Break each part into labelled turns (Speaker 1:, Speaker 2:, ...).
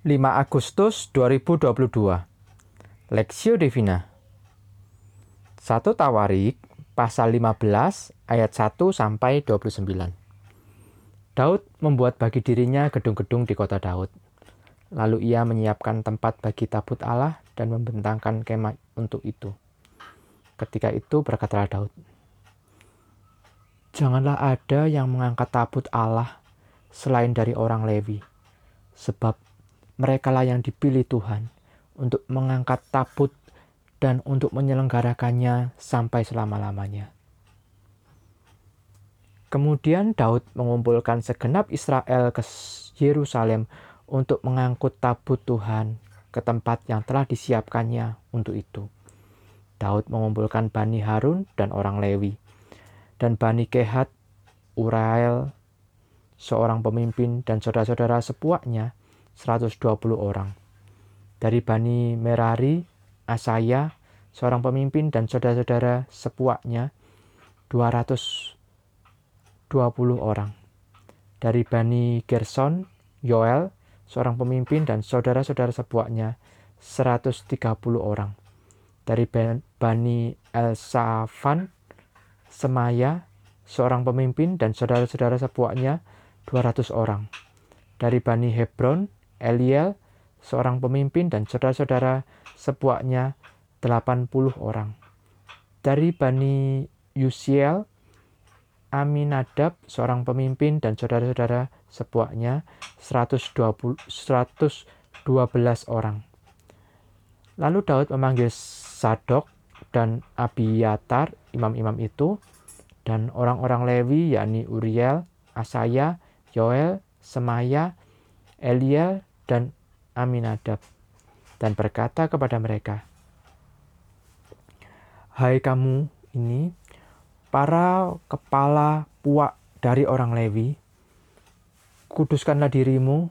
Speaker 1: 5 Agustus 2022 Lexio Divina 1 Tawarik pasal 15 ayat 1 sampai 29 Daud membuat bagi dirinya gedung-gedung di kota Daud. Lalu ia menyiapkan tempat bagi tabut Allah dan membentangkan kemah untuk itu. Ketika itu berkatalah Daud, Janganlah ada yang mengangkat tabut Allah selain dari orang Levi, sebab merekalah yang dipilih Tuhan untuk mengangkat tabut dan untuk menyelenggarakannya sampai selama-lamanya. Kemudian Daud mengumpulkan segenap Israel ke Yerusalem untuk mengangkut tabut Tuhan ke tempat yang telah disiapkannya untuk itu. Daud mengumpulkan Bani Harun dan orang Lewi, dan Bani Kehat, Urael, seorang pemimpin dan saudara-saudara sepuaknya 120 orang. Dari Bani Merari, Asaya, seorang pemimpin dan saudara-saudara sepuaknya 220 orang. Dari Bani Gerson, Yoel, seorang pemimpin dan saudara-saudara sepuaknya 130 orang. Dari Bani Elsafan, Semaya, seorang pemimpin dan saudara-saudara sepuaknya 200 orang. Dari Bani Hebron, Eliel, seorang pemimpin dan saudara-saudara sepuaknya 80 orang. Dari Bani Yusiel, Aminadab, seorang pemimpin dan saudara-saudara sepuaknya 120, 112 orang. Lalu Daud memanggil Sadok dan Abiyatar, imam-imam itu, dan orang-orang Lewi yakni Uriel, Asaya, Yoel, Semaya, Eliel, dan Aminadab dan berkata kepada mereka, Hai kamu ini, para kepala puak dari orang Lewi, kuduskanlah dirimu,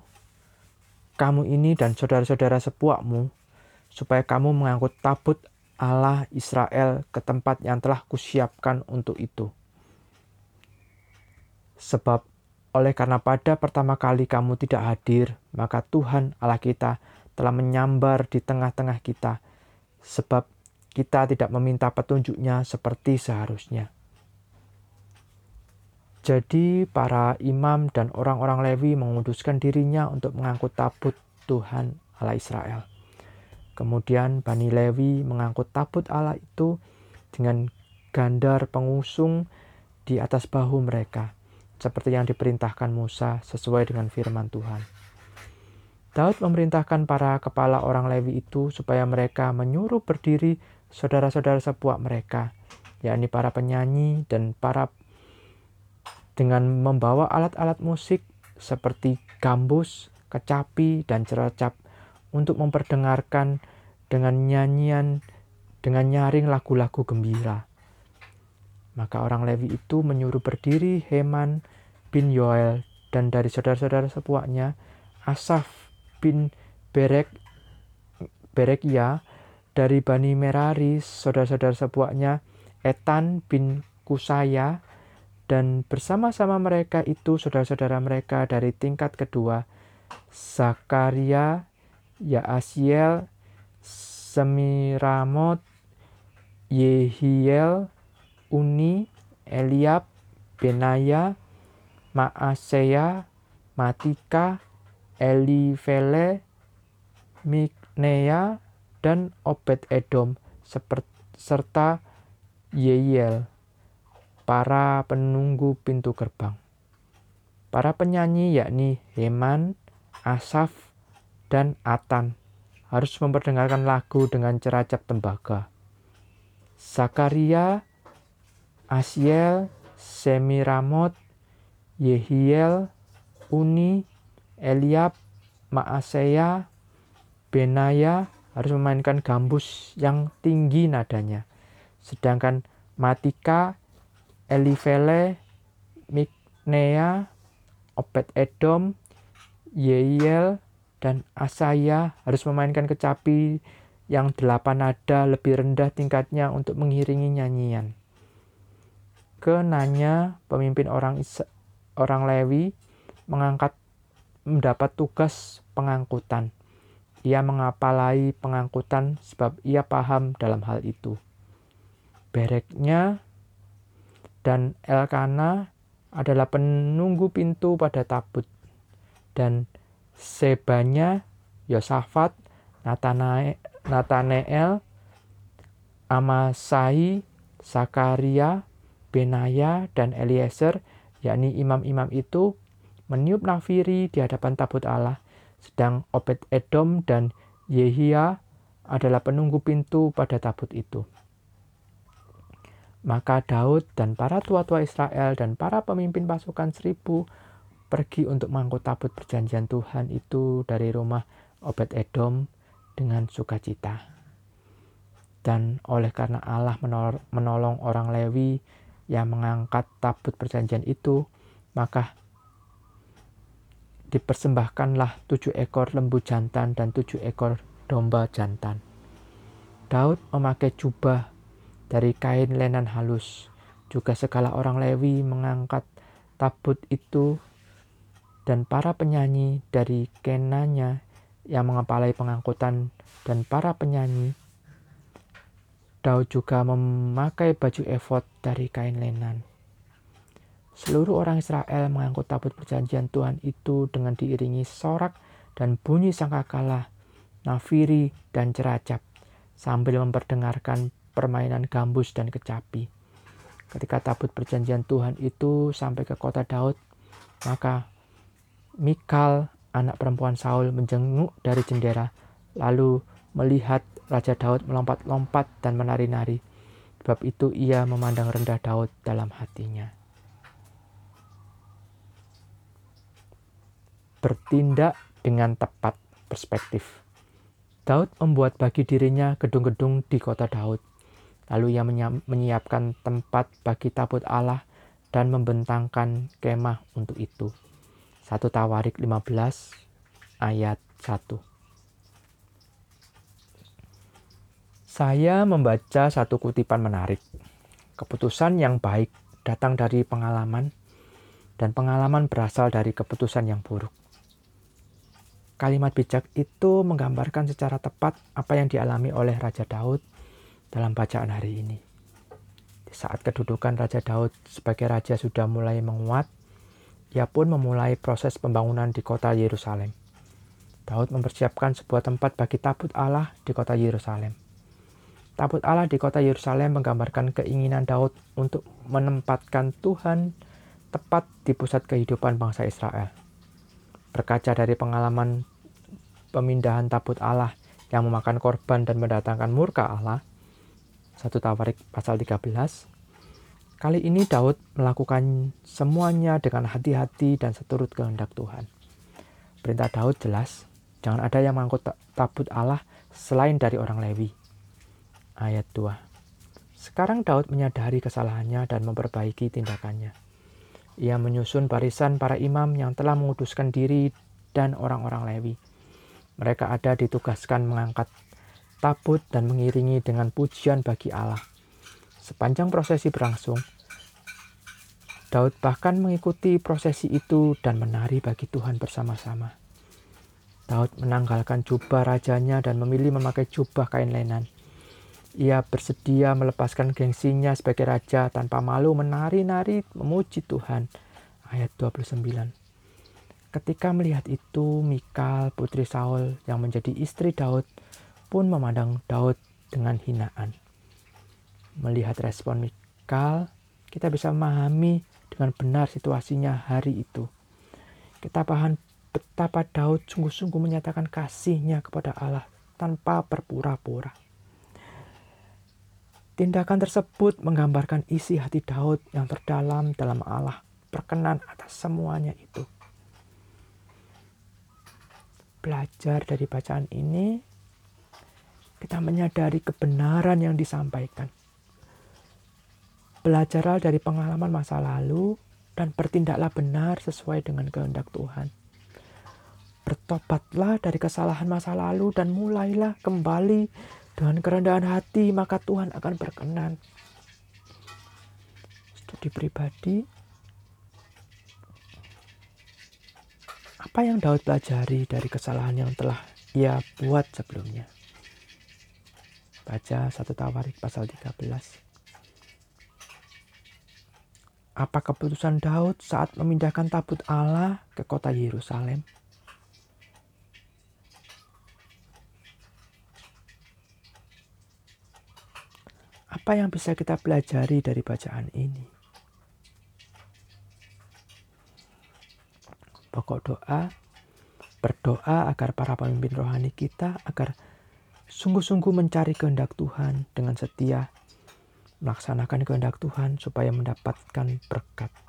Speaker 1: kamu ini dan saudara-saudara sepuakmu, supaya kamu mengangkut tabut Allah Israel ke tempat yang telah kusiapkan untuk itu. Sebab oleh karena pada pertama kali kamu tidak hadir, maka Tuhan Allah kita telah menyambar di tengah-tengah kita, sebab kita tidak meminta petunjuknya seperti seharusnya. Jadi para imam dan orang-orang Lewi menguduskan dirinya untuk mengangkut tabut Tuhan Allah Israel. Kemudian Bani Lewi mengangkut tabut Allah itu dengan gandar pengusung di atas bahu mereka seperti yang diperintahkan Musa sesuai dengan firman Tuhan. Daud memerintahkan para kepala orang Lewi itu supaya mereka menyuruh berdiri saudara-saudara sepuak mereka, yakni para penyanyi dan para dengan membawa alat-alat musik seperti gambus, kecapi, dan ceracap untuk memperdengarkan dengan nyanyian dengan nyaring lagu-lagu gembira. Maka orang Lewi itu menyuruh berdiri Heman bin Yoel dan dari saudara-saudara sepuaknya Asaf bin Berek Berekia dari Bani Merari saudara-saudara sepuaknya Etan bin Kusaya dan bersama-sama mereka itu saudara-saudara mereka dari tingkat kedua Zakaria, Yaasiel, Semiramot, Yehiel, Uni, Eliab, Benaya, Maaseya, Matika, Elifele, Miknea, dan Obed Edom, serta Yeiel, para penunggu pintu gerbang. Para penyanyi yakni Heman, Asaf, dan Atan harus memperdengarkan lagu dengan ceracap tembaga. Zakaria, Asiel, Semiramot, Yehiel, Uni, Eliab, Maaseya, Benaya harus memainkan gambus yang tinggi nadanya. Sedangkan Matika, Elifele, Miknea, Obed Edom, Yeiel, dan Asaya harus memainkan kecapi yang delapan nada lebih rendah tingkatnya untuk mengiringi nyanyian. Kenanya pemimpin orang orang Lewi mengangkat mendapat tugas pengangkutan. ia mengapalai pengangkutan sebab ia paham dalam hal itu. Bereknya dan Elkana adalah penunggu pintu pada tabut. Dan Sebanya, Yosafat, Nathanael, Amasai, Sakaria, Benaya, dan Eliezer, yakni imam-imam itu, meniup nafiri di hadapan tabut Allah, sedang Obed Edom dan Yehia adalah penunggu pintu pada tabut itu. Maka Daud dan para tua-tua Israel dan para pemimpin pasukan seribu pergi untuk mengangkut tabut perjanjian Tuhan itu dari rumah Obed Edom dengan sukacita. Dan oleh karena Allah menolong orang Lewi yang mengangkat tabut perjanjian itu, maka dipersembahkanlah tujuh ekor lembu jantan dan tujuh ekor domba jantan. Daud memakai jubah dari kain lenan halus. Juga segala orang Lewi mengangkat tabut itu dan para penyanyi dari kenanya yang mengepalai pengangkutan dan para penyanyi. Daud juga memakai baju efod dari kain lenan. Seluruh orang Israel mengangkut tabut perjanjian Tuhan itu dengan diiringi sorak dan bunyi sangkakala, nafiri, dan ceracap, sambil memperdengarkan permainan gambus dan kecapi. Ketika tabut perjanjian Tuhan itu sampai ke kota Daud, maka Mikal, anak perempuan Saul, menjenguk dari jendela, lalu melihat Raja Daud melompat-lompat dan menari-nari. Sebab itu ia memandang rendah Daud dalam hatinya. Bertindak dengan tepat perspektif. Daud membuat bagi dirinya gedung-gedung di kota Daud. Lalu ia menyiapkan tempat bagi tabut Allah dan membentangkan kemah untuk itu. 1 Tawarik 15 ayat 1. Saya membaca satu kutipan menarik. Keputusan yang baik datang dari pengalaman dan pengalaman berasal dari keputusan yang buruk. Kalimat bijak itu menggambarkan secara tepat apa yang dialami oleh Raja Daud dalam bacaan hari ini. Di saat kedudukan Raja Daud sebagai raja sudah mulai menguat, ia pun memulai proses pembangunan di kota Yerusalem. Daud mempersiapkan sebuah tempat bagi tabut Allah di kota Yerusalem. Tabut Allah di kota Yerusalem menggambarkan keinginan Daud untuk menempatkan Tuhan tepat di pusat kehidupan bangsa Israel. Berkaca dari pengalaman pemindahan tabut Allah yang memakan korban dan mendatangkan murka Allah, 1 Tawarik pasal 13. Kali ini Daud melakukan semuanya dengan hati-hati dan seturut kehendak Tuhan. Perintah Daud jelas, jangan ada yang mengangkut tabut Allah selain dari orang Lewi. Ayat 2. Sekarang Daud menyadari kesalahannya dan memperbaiki tindakannya. Ia menyusun barisan para imam yang telah menguduskan diri dan orang-orang Lewi. Mereka ada ditugaskan mengangkat tabut dan mengiringi dengan pujian bagi Allah. Sepanjang prosesi berlangsung, Daud bahkan mengikuti prosesi itu dan menari bagi Tuhan bersama-sama. Daud menanggalkan jubah rajanya dan memilih memakai jubah kain lenan. Ia bersedia melepaskan gengsinya sebagai raja tanpa malu menari-nari memuji Tuhan. Ayat 29. Ketika melihat itu, Mikal, putri Saul yang menjadi istri Daud, pun memandang Daud dengan hinaan. Melihat respon Mikal, kita bisa memahami dengan benar situasinya hari itu. Kita paham betapa Daud sungguh-sungguh menyatakan kasihnya kepada Allah tanpa berpura-pura. Tindakan tersebut menggambarkan isi hati Daud yang terdalam dalam Allah berkenan atas semuanya itu. Belajar dari bacaan ini, kita menyadari kebenaran yang disampaikan. Belajarlah dari pengalaman masa lalu dan bertindaklah benar sesuai dengan kehendak Tuhan. Bertobatlah dari kesalahan masa lalu dan mulailah kembali dengan kerendahan hati, maka Tuhan akan berkenan. Studi pribadi, Apa yang Daud pelajari dari kesalahan yang telah ia buat sebelumnya? Baca satu Tawarik pasal 13. Apa keputusan Daud saat memindahkan tabut Allah ke kota Yerusalem? Apa yang bisa kita pelajari dari bacaan ini? Pokok doa, berdoa agar para pemimpin rohani kita agar sungguh-sungguh mencari kehendak Tuhan dengan setia, melaksanakan kehendak Tuhan supaya mendapatkan berkat.